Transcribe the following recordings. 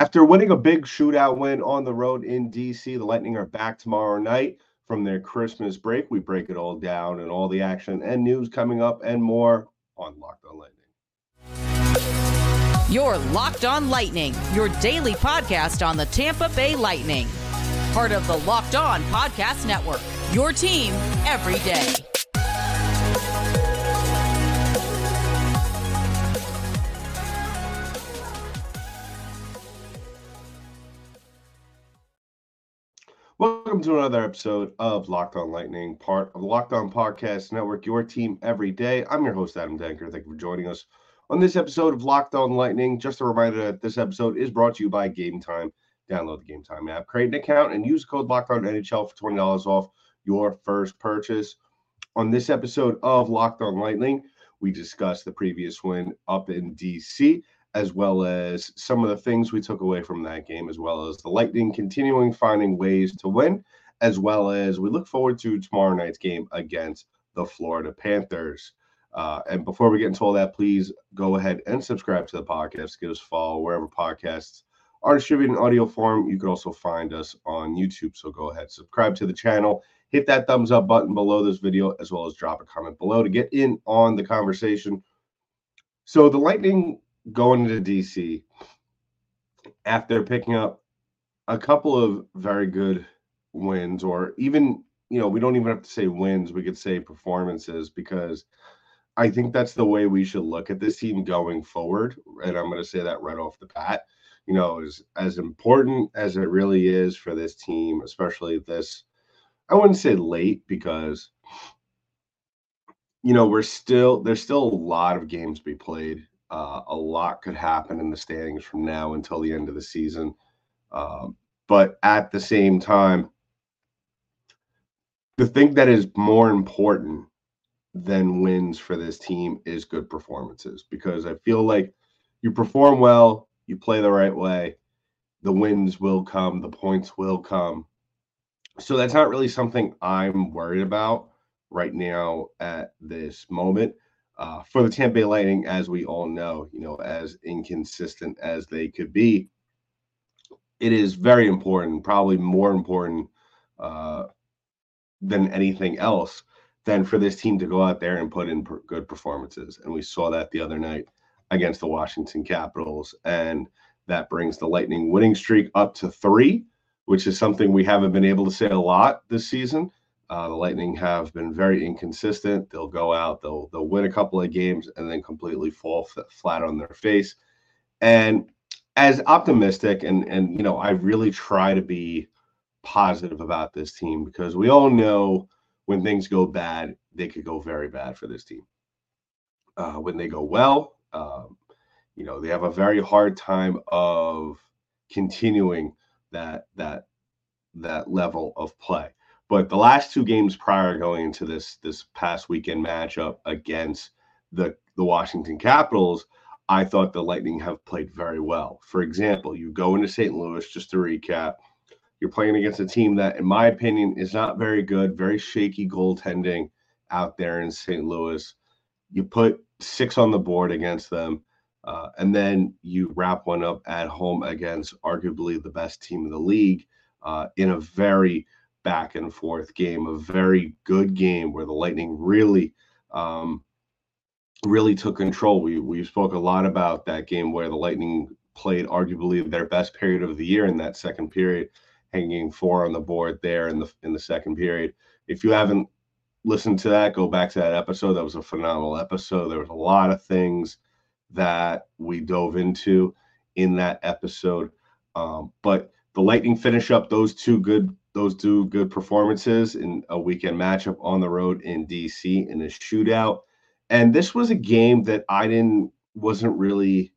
After winning a big shootout win on the road in DC, the Lightning are back tomorrow night from their Christmas break. We break it all down and all the action and news coming up and more on Locked On Lightning. Your Locked On Lightning, your daily podcast on the Tampa Bay Lightning. Part of the Locked On Podcast Network. Your team every day. Welcome to another episode of Locked On Lightning, part of the Locked On Podcast Network, your team every day. I'm your host, Adam Denker. Thank you for joining us on this episode of Locked On Lightning. Just a reminder that this episode is brought to you by Game Time. Download the Game Time app, create an account, and use code Locked On NHL for $20 off your first purchase. On this episode of Locked On Lightning, we discuss the previous win up in DC as well as some of the things we took away from that game, as well as the Lightning continuing finding ways to win, as well as we look forward to tomorrow night's game against the Florida Panthers. Uh, and before we get into all that, please go ahead and subscribe to the podcast. Give us follow wherever podcasts are distributed in audio form. You can also find us on YouTube. So go ahead, subscribe to the channel, hit that thumbs up button below this video, as well as drop a comment below to get in on the conversation. So the Lightning going to DC after picking up a couple of very good wins, or even, you know, we don't even have to say wins, we could say performances because I think that's the way we should look at this team going forward. And I'm going to say that right off the bat. You know, as as important as it really is for this team, especially this, I wouldn't say late because you know we're still there's still a lot of games to be played uh, a lot could happen in the standings from now until the end of the season. Uh, but at the same time, the thing that is more important than wins for this team is good performances because I feel like you perform well, you play the right way, the wins will come, the points will come. So that's not really something I'm worried about right now at this moment. Uh, for the Tampa Bay Lightning, as we all know, you know, as inconsistent as they could be, it is very important, probably more important uh, than anything else, than for this team to go out there and put in per- good performances. And we saw that the other night against the Washington Capitals. And that brings the Lightning winning streak up to three, which is something we haven't been able to say a lot this season. Uh, the Lightning have been very inconsistent. They'll go out, they'll they'll win a couple of games, and then completely fall f- flat on their face. And as optimistic, and and you know, I really try to be positive about this team because we all know when things go bad, they could go very bad for this team. Uh, when they go well, um, you know, they have a very hard time of continuing that that that level of play. But the last two games prior going into this this past weekend matchup against the the Washington Capitals, I thought the Lightning have played very well. For example, you go into St. Louis, just to recap, you're playing against a team that, in my opinion, is not very good, very shaky goaltending out there in St. Louis. You put six on the board against them, uh, and then you wrap one up at home against arguably the best team in the league uh, in a very back and forth game, a very good game where the Lightning really, um, really took control. We we spoke a lot about that game where the Lightning played arguably their best period of the year in that second period, hanging four on the board there in the in the second period. If you haven't listened to that, go back to that episode. That was a phenomenal episode. There was a lot of things that we dove into in that episode. Um, but the Lightning finish up those two good those two good performances in a weekend matchup on the road in DC in a shootout. And this was a game that I didn't wasn't really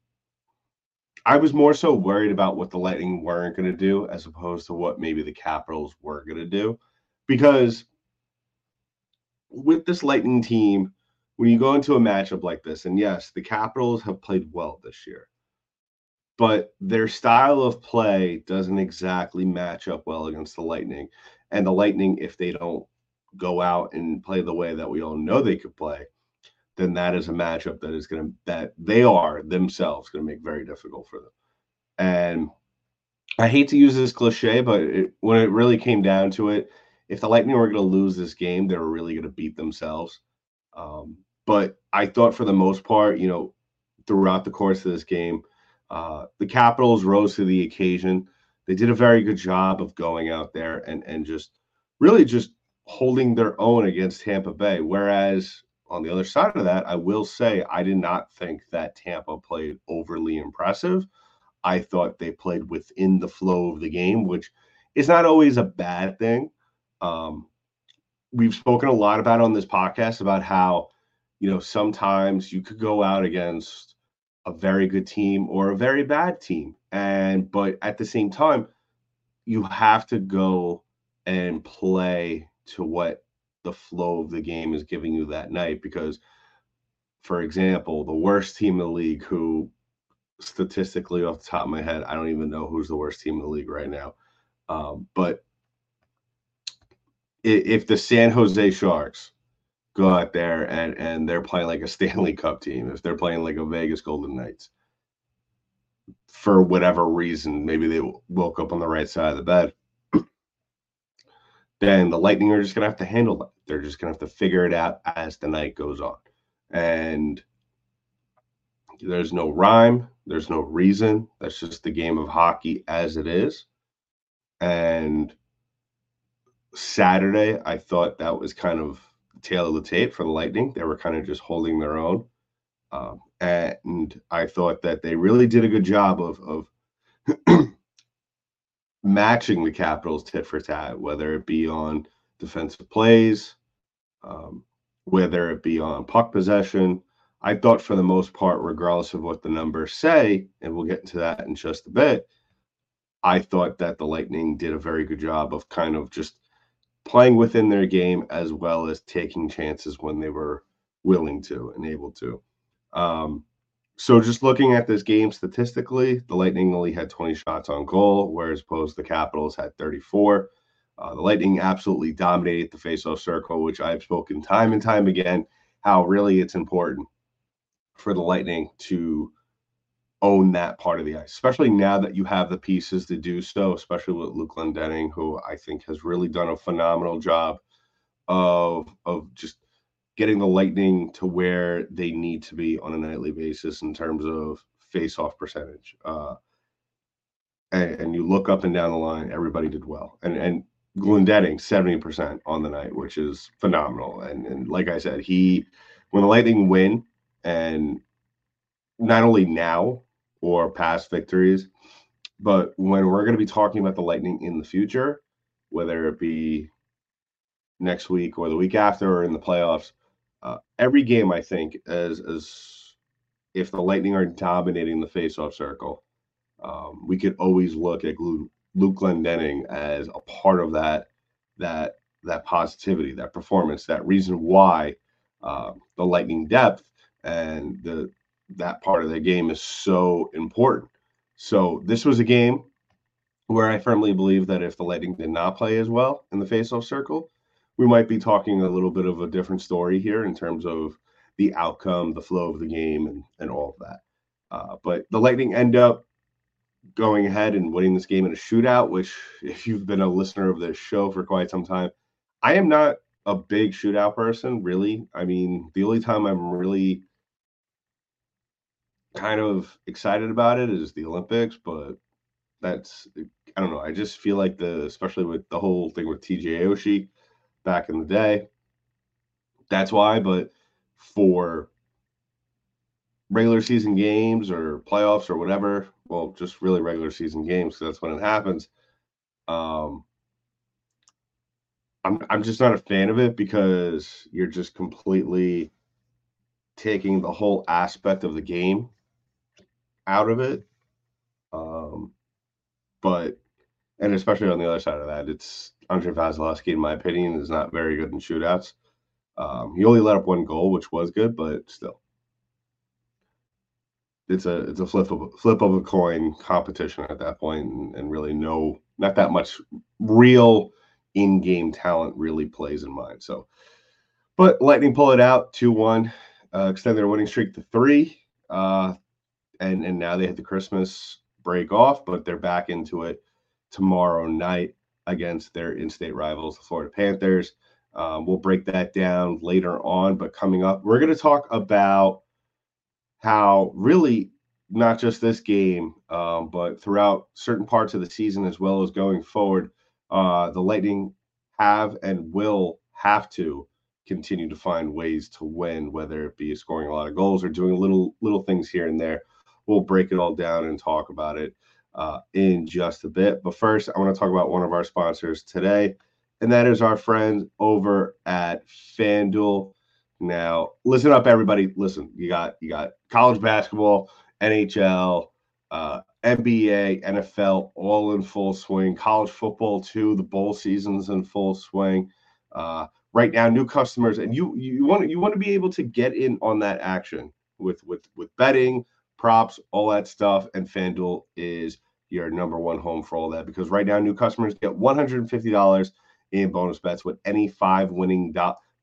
I was more so worried about what the Lightning weren't going to do as opposed to what maybe the Capitals were going to do because with this Lightning team when you go into a matchup like this and yes, the Capitals have played well this year but their style of play doesn't exactly match up well against the Lightning. And the Lightning, if they don't go out and play the way that we all know they could play, then that is a matchup that is going to that they are themselves going to make very difficult for them. And I hate to use this cliche, but it, when it really came down to it, if the Lightning were going to lose this game, they were really going to beat themselves. Um, but I thought for the most part, you know, throughout the course of this game, uh, the Capitals rose to the occasion. They did a very good job of going out there and and just really just holding their own against Tampa Bay. Whereas on the other side of that, I will say I did not think that Tampa played overly impressive. I thought they played within the flow of the game, which is not always a bad thing. Um, we've spoken a lot about on this podcast about how, you know, sometimes you could go out against a very good team or a very bad team. And, but at the same time, you have to go and play to what the flow of the game is giving you that night. Because, for example, the worst team in the league, who statistically off the top of my head, I don't even know who's the worst team in the league right now. Um, but if the San Jose Sharks go out there and and they're playing like a Stanley Cup team, if they're playing like a Vegas Golden Knights, for whatever reason, maybe they woke up on the right side of the bed, then the Lightning are just gonna have to handle that. They're just gonna have to figure it out as the night goes on, and there's no rhyme, there's no reason. That's just the game of hockey as it is, and Saturday, I thought that was kind of tale of the tape for the Lightning. They were kind of just holding their own. Um, and I thought that they really did a good job of, of matching the Capitals tit for tat, whether it be on defensive plays, um, whether it be on puck possession. I thought for the most part, regardless of what the numbers say, and we'll get into that in just a bit, I thought that the Lightning did a very good job of kind of just playing within their game as well as taking chances when they were willing to and able to. Um, so just looking at this game statistically, the Lightning only had 20 shots on goal, whereas opposed the Capitals had 34. Uh, the Lightning absolutely dominated the faceoff circle, which I've spoken time and time again how really it's important for the Lightning to own that part of the ice, especially now that you have the pieces to do so, especially with Luke Glendening, who I think has really done a phenomenal job of of just getting the Lightning to where they need to be on a nightly basis in terms of face-off percentage. Uh, and, and, you look up and down the line, everybody did well. And and Glendening, 70% on the night, which is phenomenal. And and like I said, he when the Lightning win, and not only now, or past victories. But when we're going to be talking about the Lightning in the future, whether it be next week or the week after or in the playoffs, uh, every game I think as as if the Lightning are dominating the faceoff circle, um, we could always look at Luke Glendening as a part of that that that positivity, that performance, that reason why uh, the Lightning depth and the that part of the game is so important. So this was a game where I firmly believe that if the Lightning did not play as well in the faceoff circle, we might be talking a little bit of a different story here in terms of the outcome, the flow of the game, and, and all of that. Uh, but the Lightning end up going ahead and winning this game in a shootout, which, if you've been a listener of this show for quite some time, I am not a big shootout person, really. I mean, the only time I'm really kind of excited about it is the Olympics, but that's I don't know. I just feel like the especially with the whole thing with TJ Oshie back in the day. That's why, but for regular season games or playoffs or whatever, well, just really regular season games, because that's when it happens. Um I'm I'm just not a fan of it because you're just completely taking the whole aspect of the game out of it. Um, but and especially on the other side of that, it's Andrei Vasilevskiy, in my opinion, is not very good in shootouts. Um, he only let up one goal, which was good, but still, it's a it's a flip of flip of a coin competition at that point, and, and really no not that much real in-game talent really plays in mind. So, but Lightning pull it out two one, uh, extend their winning streak to three. Uh, and and now they had the Christmas break off, but they're back into it tomorrow night against their in-state rivals, the Florida Panthers. Um, we'll break that down later on, but coming up, we're going to talk about how really not just this game, um, but throughout certain parts of the season as well as going forward, uh, the Lightning have and will have to continue to find ways to win, whether it be scoring a lot of goals or doing little little things here and there. We'll break it all down and talk about it uh, in just a bit. But first, I want to talk about one of our sponsors today, and that is our friends over at FanDuel. Now, listen up, everybody. Listen, you got you got college basketball, NHL, uh, NBA, NFL, all in full swing. College football too. The bowl season's in full swing. Uh, right now, new customers, and you you want you want to be able to get in on that action with with with betting, props, all that stuff. And FanDuel is your number one home for all that because right now new customers get $150 in bonus bets with any five winning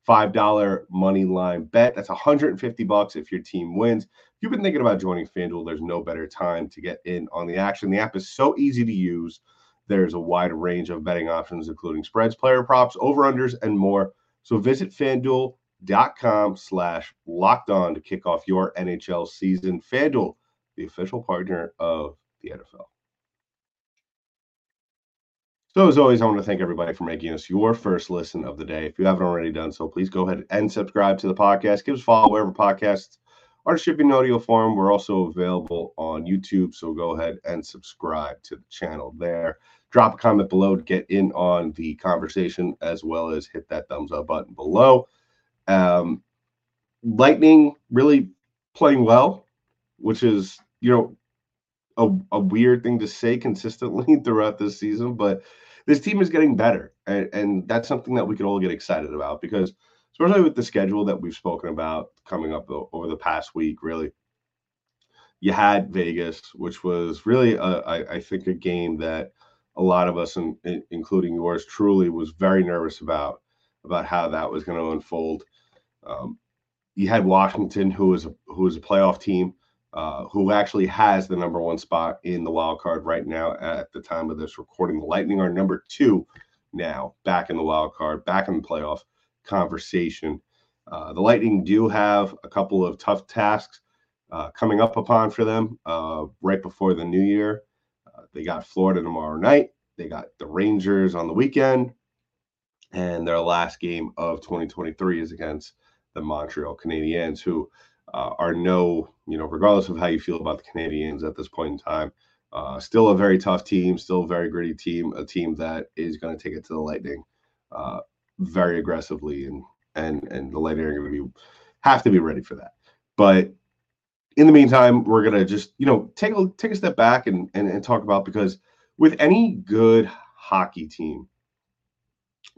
five dollar money line bet. That's 150 bucks if your team wins. If you've been thinking about joining FanDuel, there's no better time to get in on the action. The app is so easy to use. There's a wide range of betting options, including spreads, player props, over-unders, and more. So visit fanduel.com slash locked on to kick off your NHL season. FanDuel, the official partner of the NFL. So, as always, I want to thank everybody for making us your first listen of the day. If you haven't already done so, please go ahead and subscribe to the podcast. Give us a follow wherever podcasts are shipping in audio form. We're also available on YouTube, so go ahead and subscribe to the channel there. Drop a comment below to get in on the conversation, as well as hit that thumbs up button below. Um, Lightning really playing well, which is you know a, a weird thing to say consistently throughout this season, but this team is getting better. And, and that's something that we could all get excited about because, especially with the schedule that we've spoken about coming up over the past week, really, you had Vegas, which was really, a, I, I think, a game that a lot of us, in, in, including yours, truly was very nervous about about how that was going to unfold. Um, you had Washington, who was a, who was a playoff team uh, who actually has the number one spot in the wild card right now at the time of this recording. The Lightning are number two now, back in the wild card, back in the playoff conversation. Uh, the Lightning do have a couple of tough tasks uh, coming up upon for them uh, right before the new year. Uh, they got Florida tomorrow night. They got the Rangers on the weekend. And their last game of 2023 is against the Montreal Canadiens, who uh, are no, you know, regardless of how you feel about the Canadiens at this point in time, uh, still a very tough team, still a very gritty team, a team that is going to take it to the Lightning uh, very aggressively, and and and the Lightning are going to be have to be ready for that. But in the meantime, we're going to just you know take a take a step back and, and and talk about because with any good hockey team,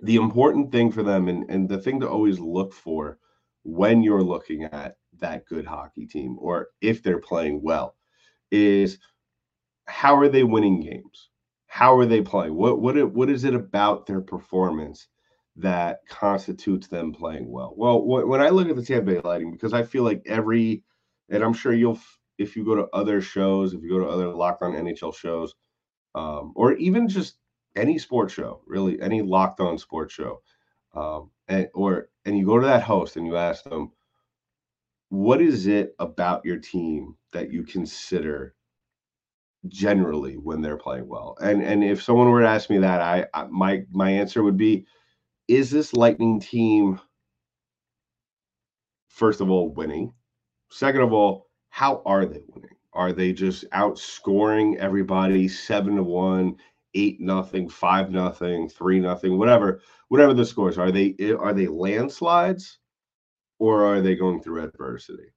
the important thing for them and and the thing to always look for when you're looking at that good hockey team or if they're playing well is how are they winning games? How are they playing? What what what is it about their performance that constitutes them playing well? Well, when I look at the Tampa Bay Lightning, because I feel like every, and I'm sure you'll, if you go to other shows, if you go to other Locked On NHL shows, um, or even just any sports show, really any Locked On sports show, um, and or and you go to that host and you ask them, what is it about your team that you consider generally when they're playing well? And and if someone were to ask me that, I, I my my answer would be, is this Lightning team first of all winning? Second of all, how are they winning? Are they just outscoring everybody seven to one, eight nothing, five nothing, three nothing, whatever, whatever the scores are? They are they landslides? or are they going through adversity?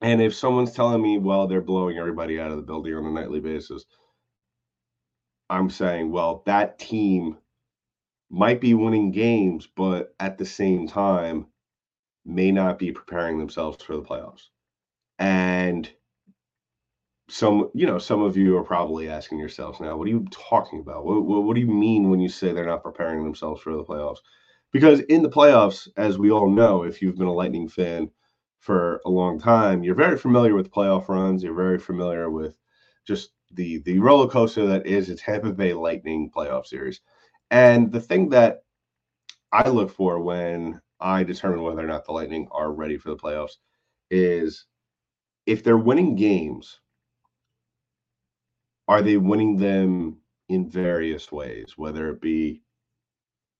And if someone's telling me, well, they're blowing everybody out of the building on a nightly basis, I'm saying, well, that team might be winning games, but at the same time, may not be preparing themselves for the playoffs. And some, you know, some of you are probably asking yourselves now, what are you talking about? What, what, what do you mean when you say they're not preparing themselves for the playoffs? because in the playoffs, as we all know, if you've been a Lightning fan for a long time, you're very familiar with playoff runs. You're very familiar with just the the roller coaster that is a Tampa Bay Lightning playoff series. And the thing that I look for when I determine whether or not the Lightning are ready for the playoffs is if they're winning games, are they winning them in various ways, whether it be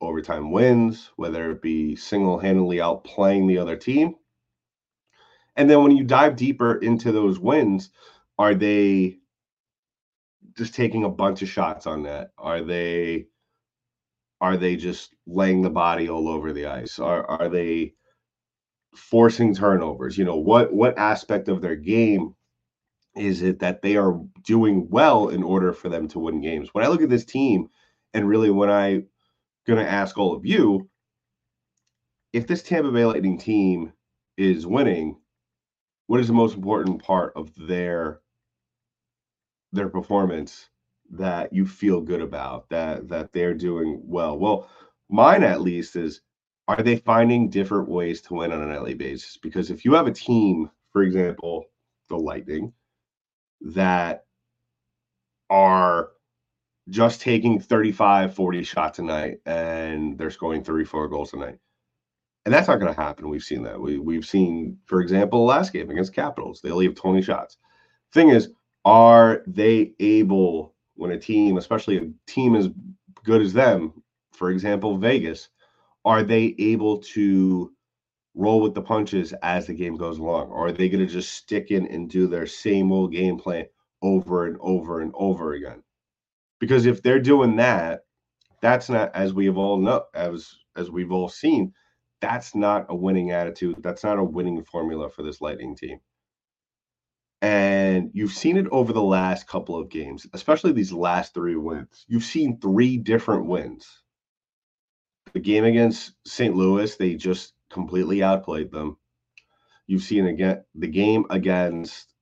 overtime wins, whether it be single handedly outplaying the other team? And then when you dive deeper into those wins, are they just taking a bunch of shots on net? Are they are they just laying the body all over the ice? Are are they forcing turnovers? You know, what what aspect of their game is it that they are doing well in order for them to win games? When I look at this team, and really when I gonna ask all of you, if this Tampa Bay Lightning team is winning, what is the most important part of their their performance that you feel good about that that they're doing well well mine at least is are they finding different ways to win on an nightly basis because if you have a team for example the lightning that are just taking 35 40 shots a night and they're scoring 34 goals a night and that's not going to happen. We've seen that. We we've seen, for example, last game against Capitals, they leave 20 shots. Thing is, are they able when a team, especially a team as good as them, for example, Vegas, are they able to roll with the punches as the game goes along? Or are they going to just stick in and do their same old game plan over and over and over again? Because if they're doing that, that's not as we have all know as as we've all seen, that's not a winning attitude. That's not a winning formula for this Lightning team. And you've seen it over the last couple of games, especially these last three wins. You've seen three different wins. The game against St. Louis, they just completely outplayed them. You've seen again the game against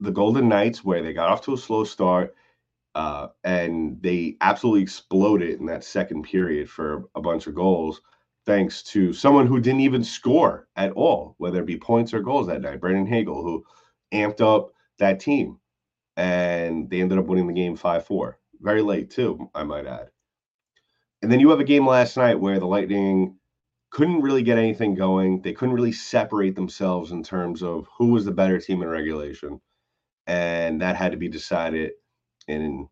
the Golden Knights, where they got off to a slow start, uh, and they absolutely exploded in that second period for a bunch of goals thanks to someone who didn't even score at all, whether it be points or goals that night, Brandon Hagel, who amped up that team. And they ended up winning the game 5 4. Very late, too, I might add. And then you have a game last night where the Lightning couldn't really get anything going. They couldn't really separate themselves in terms of who was the better team in regulation. And that had to be decided in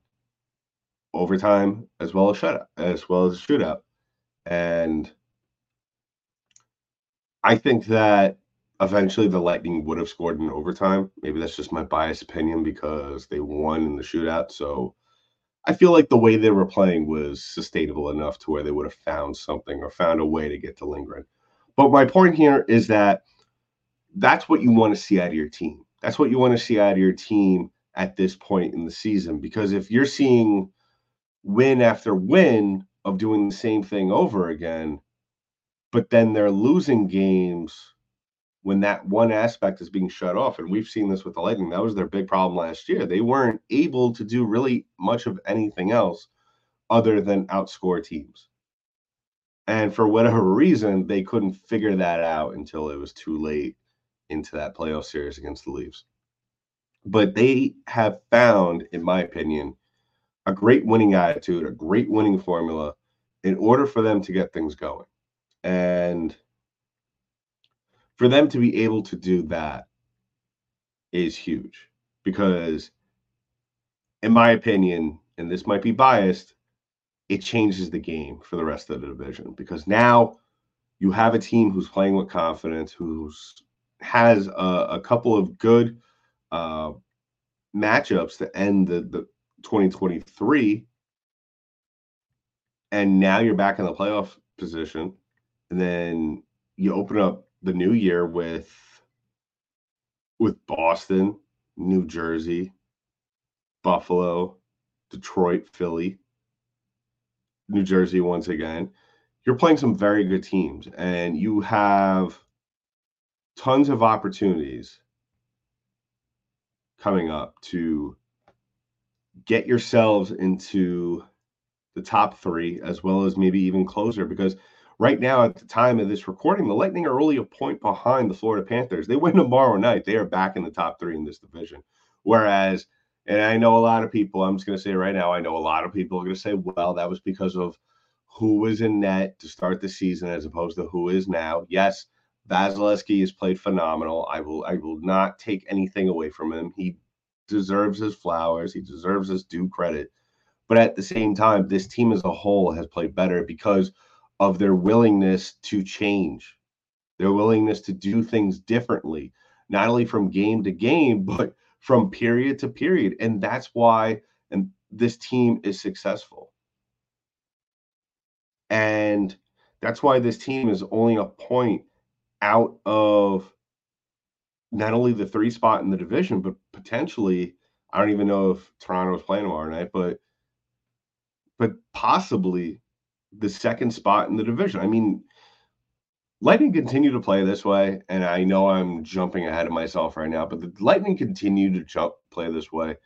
overtime as well as shutout, as well as shootout. And I think that eventually the Lightning would have scored in overtime. Maybe that's just my biased opinion because they won in the shootout. So I feel like the way they were playing was sustainable enough to where they would have found something or found a way to get to Lindgren. But my point here is that that's what you want to see out of your team. That's what you want to see out of your team at this point in the season. Because if you're seeing win after win of doing the same thing over again, but then they're losing games when that one aspect is being shut off. And we've seen this with the Lightning. That was their big problem last year. They weren't able to do really much of anything else other than outscore teams. And for whatever reason, they couldn't figure that out until it was too late into that playoff series against the Leafs. But they have found, in my opinion, a great winning attitude, a great winning formula in order for them to get things going. And for them to be able to do that is huge because, in my opinion, and this might be biased, it changes the game for the rest of the division because now you have a team who's playing with confidence, who's has a, a couple of good uh, matchups to end the, the 2023 and now you're back in the playoff position and then you open up the new year with with Boston, New Jersey, Buffalo, Detroit, Philly, New Jersey once again. You're playing some very good teams and you have tons of opportunities coming up to get yourselves into the top 3 as well as maybe even closer because right now at the time of this recording, the Lightning are only a point behind the Florida Panthers. They win tomorrow night. They are back in the top three in this division. Whereas And I know a lot of people, I'm just going to say right now, I know a lot of people are going to say, well, that was because of who was in net to start the season as opposed to who is now. Yes, Vasilevskiy has played phenomenal. I will I will not take anything away from him. He deserves his flowers. He deserves his due credit. But at the same time, this team as a whole has played better because of their willingness to change, their willingness to do things differently, not only from game to game, but from period to period. And that's why and this team is successful. And that's why this team is only a point out of not only the three spot in the division, but potentially, I don't even know if Toronto is playing tomorrow night, but but possibly the second spot in the division. I mean, Lightning continue to play this way, and I know I'm jumping ahead of myself right now, but the Lightning continue to jump play this way.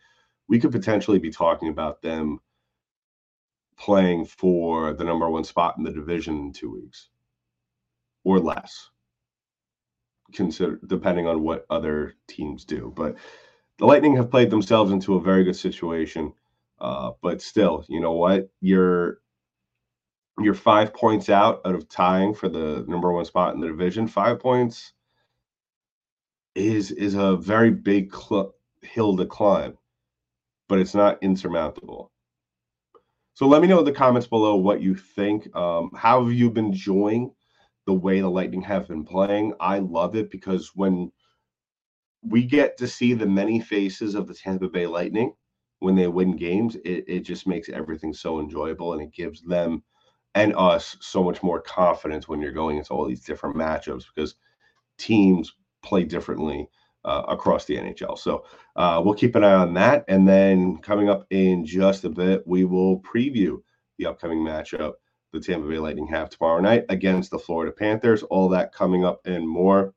We could potentially be talking about them playing for the number one spot in the division in two weeks or less consider depending on what other teams do. But the Lightning have played themselves into a very good situation. Uh, but still, you know what? You're you're five points out out of tying for the number one spot in the division. Five points is is a very big cl- hill to climb, but it's not insurmountable. So let me know in the comments below what you think. Um, how have you been enjoying the way the Lightning have been playing. I love it because when we get to see the many faces of the Tampa Bay Lightning when they win games, it, it just makes everything so enjoyable and it gives them and us so much more confidence when you're going into all these different matchups because teams play differently uh, across the NHL. So uh, we'll keep an eye on that. And then coming up in just a bit, we will preview the upcoming matchup the Tampa Bay Lightning have tomorrow night against the Florida Panthers. All that coming up and more.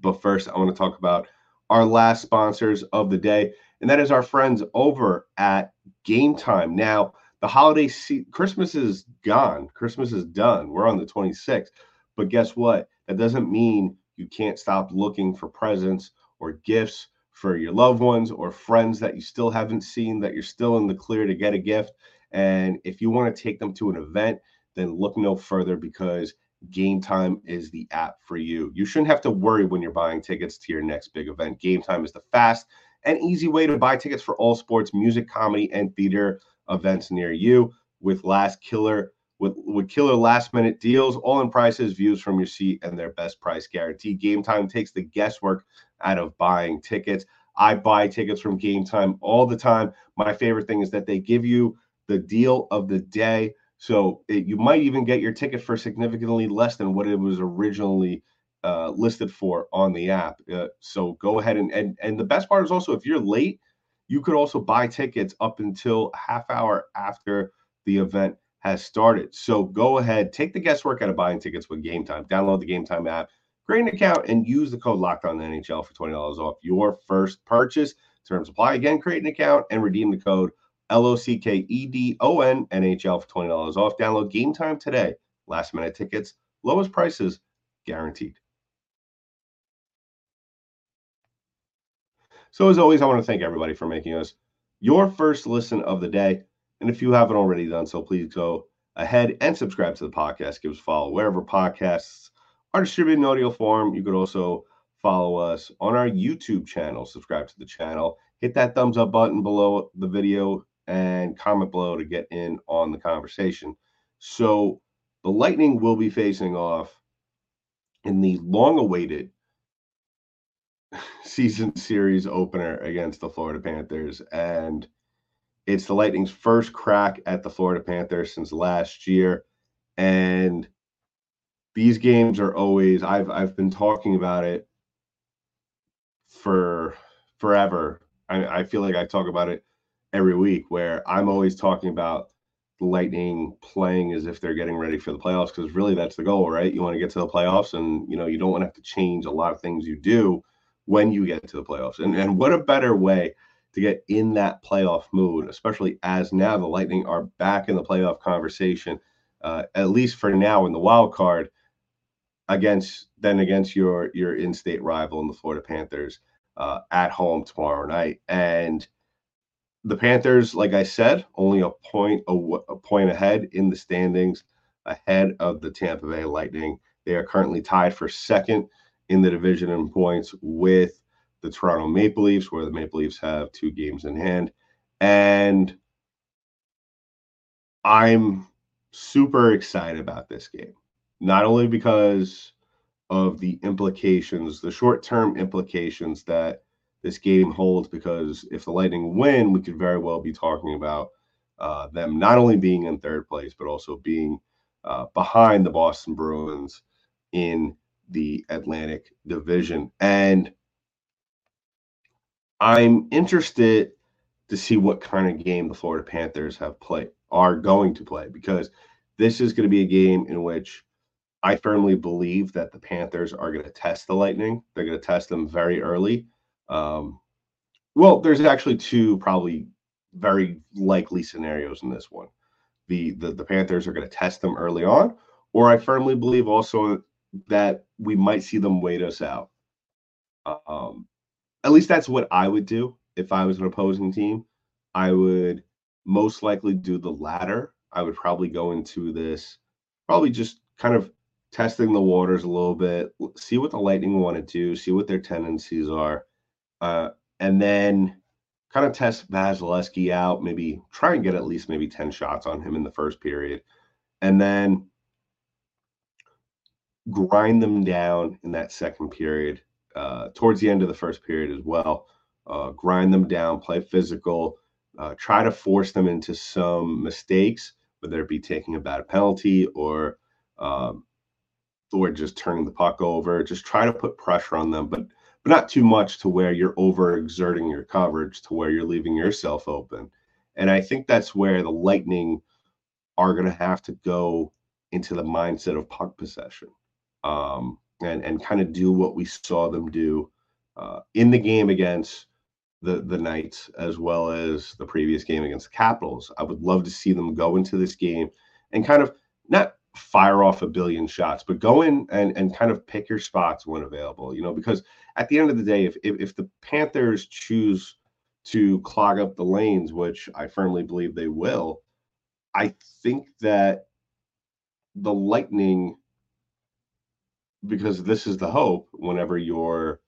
But first, I want to talk about our last sponsors of the day, and that is our friends over at Game Time. Now, the holiday se- Christmas is gone. Christmas is done. We're on the 26th. But guess what? That doesn't mean you can't stop looking for presents or gifts for your loved ones or friends that you still haven't seen that you're still in the clear to get a gift. And if you want to take them to an event, then look no further because Game Time is the app for you. You shouldn't have to worry when you're buying tickets to your next big event. Game Time is the fast and easy way to buy tickets for all sports, music, comedy, and theater events near you with last killer with, with killer last minute deals, all in prices, views from your seat, and their best price guarantee. Game Time takes the guesswork out of buying tickets. I buy tickets from Game Time all the time. My favorite thing is that they give you the deal of the day. So it, you might even get your ticket for significantly less than what it was originally uh, listed for on the app. Uh, so go ahead and, and and the best part is also if you're late, you could also buy tickets up until half hour after the event has started. So go ahead, take the guesswork out of buying tickets with Game Time. Download the Game Time app, create an account, and use the code Locked On NHL for twenty dollars off your first purchase. Terms apply. Again, create an account and redeem the code L O C K E D O N NHL for $20 off. Download game time today. Last minute tickets, lowest prices guaranteed. So, as always, I want to thank everybody for making us your first listen of the day. And if you haven't already done so, please go ahead and subscribe to the podcast. Give us a follow wherever podcasts are distributed in audio form. You could also follow us on our YouTube channel, subscribe to the channel, hit that thumbs up button below the video and comment below to get in on the conversation. So the Lightning will be facing off in the long awaited season series opener against the Florida Panthers. And it's the Lightning's first crack at the Florida Panthers since last year. And these games are always I've I've been talking about it for forever. I, I feel like I talk about it every week where I'm always talking about the Lightning playing as if they're getting ready for the playoffs because really that's the goal, right? You want to get to the playoffs and you know you don't want to have to change a lot of things you do when you get to the playoffs. And and what a better way to get in that playoff mood, especially as now the Lightning are back in the playoff conversation, uh, at least for now in the wild card against then against your your in-state rival in the Florida Panthers uh, at home tomorrow night. And the Panthers, like I said, only a point a, a point ahead in the standings, ahead of the Tampa Bay Lightning. They are currently tied for second in the division in points with the Toronto Maple Leafs, where the Maple Leafs have two games in hand. And I'm super excited about this game, not only because of the implications, the short term implications that this game holds, because if the Lightning win, we could very well be talking about uh, them not only being in third place, but also being uh, behind the Boston Bruins in the Atlantic Division. And I'm interested to see what kind of game the Florida Panthers have played are going to play because this is going to be a game in which I firmly believe that the Panthers are going to test the Lightning. They're going to test them very early. Um, well, there's actually two probably very likely scenarios in this one. The the, the Panthers are going to test them early on, or I firmly believe also that we might see them wait us out. Um, at least that's what I would do if I was an opposing team. I would most likely do the latter. I would probably go into this, probably just kind of testing the waters a little bit, see what the Lightning want to do, see what their tendencies are, uh, and then kind of test Vasilevskiy out. Maybe try and get at least maybe ten shots on him in the first period, and then grind them down in that second period. Uh, towards the end of the first period as well, uh, grind them down, play physical, uh, try to force them into some mistakes, whether it be taking a bad penalty or um, or just turning the puck over. Just try to put pressure on them, but but not too much to where you're overexerting your coverage to where you're leaving yourself open. And I think that's where the Lightning are going to have to go into the mindset of puck possession um, and and kind of do what we saw them do uh, in the game against the the Knights as well as the previous game against the Capitals. I would love to see them go into this game and kind of not fire off a billion shots, but go in and, and kind of pick your spots when available, you know, because at the end of the day, if, if, if the Panthers choose to clog up the lanes, which I firmly believe they will, I think that the Lightning, because this is the hope whenever you're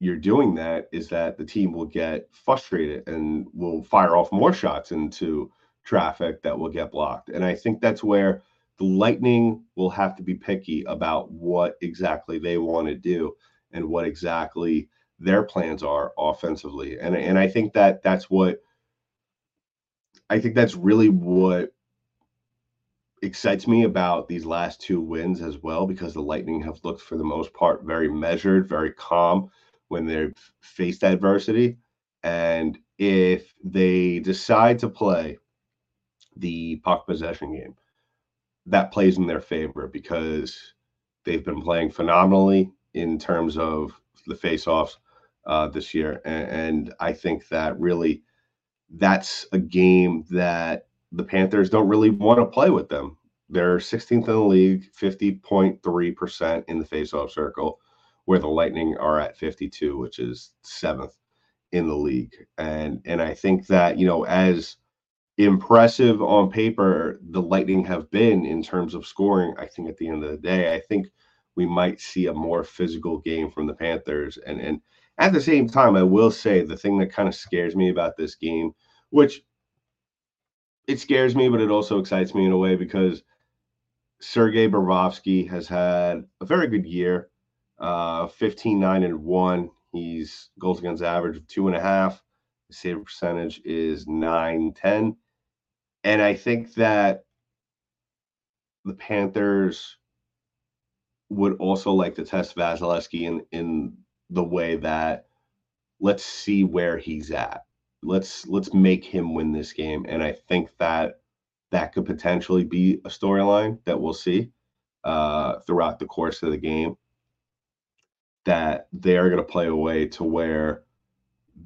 you're doing that is that the team will get frustrated and will fire off more shots into traffic that will get blocked. And I think that's where the Lightning will have to be picky about what exactly they want to do and what exactly their plans are offensively. And and I think that that's what I think that's really what excites me about these last two wins as well because the Lightning have looked for the most part very measured, very calm when they've faced adversity. And if they decide to play the puck possession game, that plays in their favor because they've been playing phenomenally in terms of the faceoffs uh, this year. And, and I think that really that's a game that the Panthers don't really want to play with them. They're 16th in the league, 50.3% in the faceoff circle where the Lightning are at 52, which is seventh in the league. And and I think that, you know, as impressive on paper the Lightning have been in terms of scoring, I think at the end of the day, I think we might see a more physical game from the Panthers. And and at the same time, I will say the thing that kind of scares me about this game, which it scares me, but it also excites me in a way because Sergei Bobrovsky has had a very good year uh, 15, 9, and 1. He's goals against average of two and a half. His save percentage is 9, 10. And I think that the Panthers would also like to test Vasilevskiy in, in the way that let's see where he's at. Let's let's make him win this game. And I think that that could potentially be a storyline that we'll see uh, throughout the course of the game that they are going to play a way to where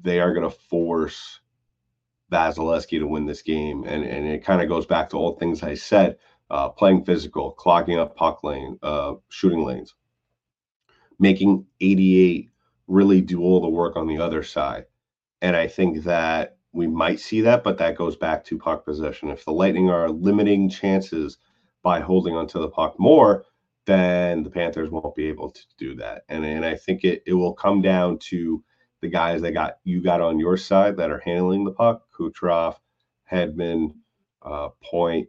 they are going to force Vasilevskiy to win this game. And, and it kind of goes back to all things I said uh, playing physical, clogging up puck lane, uh, shooting lanes, making 88 really do all the work on the other side. And I think that we might see that, but that goes back to puck possession. If the Lightning are limiting chances by holding onto the puck more, then the Panthers won't be able to do that. And and I think it it will come down to the guys that got you got on your side that are handling the puck, Kucherov, Hedman, uh, Point,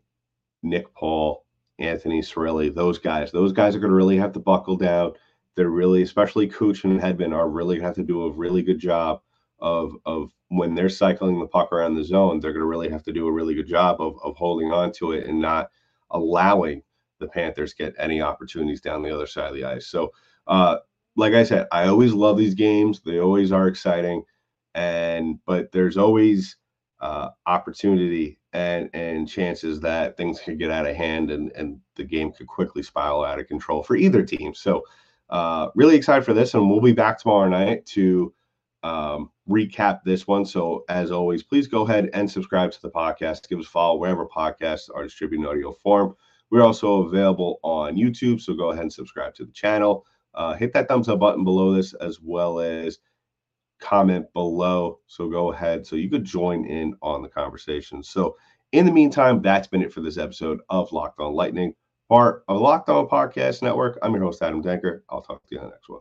Nick Paul, Anthony Cirelli, those guys. Those guys are going to really have to buckle down. They're really, especially Kuch and Hedman, are really have to do a really good job of of when they're cycling the puck around the zone. They're going to really have to do a really good job of of holding on to it and not allowing the Panthers get any opportunities down the other side of the ice. So, uh, like I said, I always love these games. They always are exciting, and but there's always uh, opportunity and and chances that things could get out of hand and and the game could quickly spiral out of control for either team. So, uh, really excited for this, and we'll be back tomorrow night to um, recap this one. So, as always, please go ahead and subscribe to the podcast. Give us a follow wherever podcasts are distributed in audio form. We're also available on YouTube, so go ahead and subscribe to the channel. Uh, hit that thumbs up button below this as well as comment below. So go ahead so you could join in on the conversation. So, in the meantime, that's been it for this episode of Locked On Lightning, part of Locked On Podcast Network. I'm your host, Adam Denker. I'll talk to you on the next one.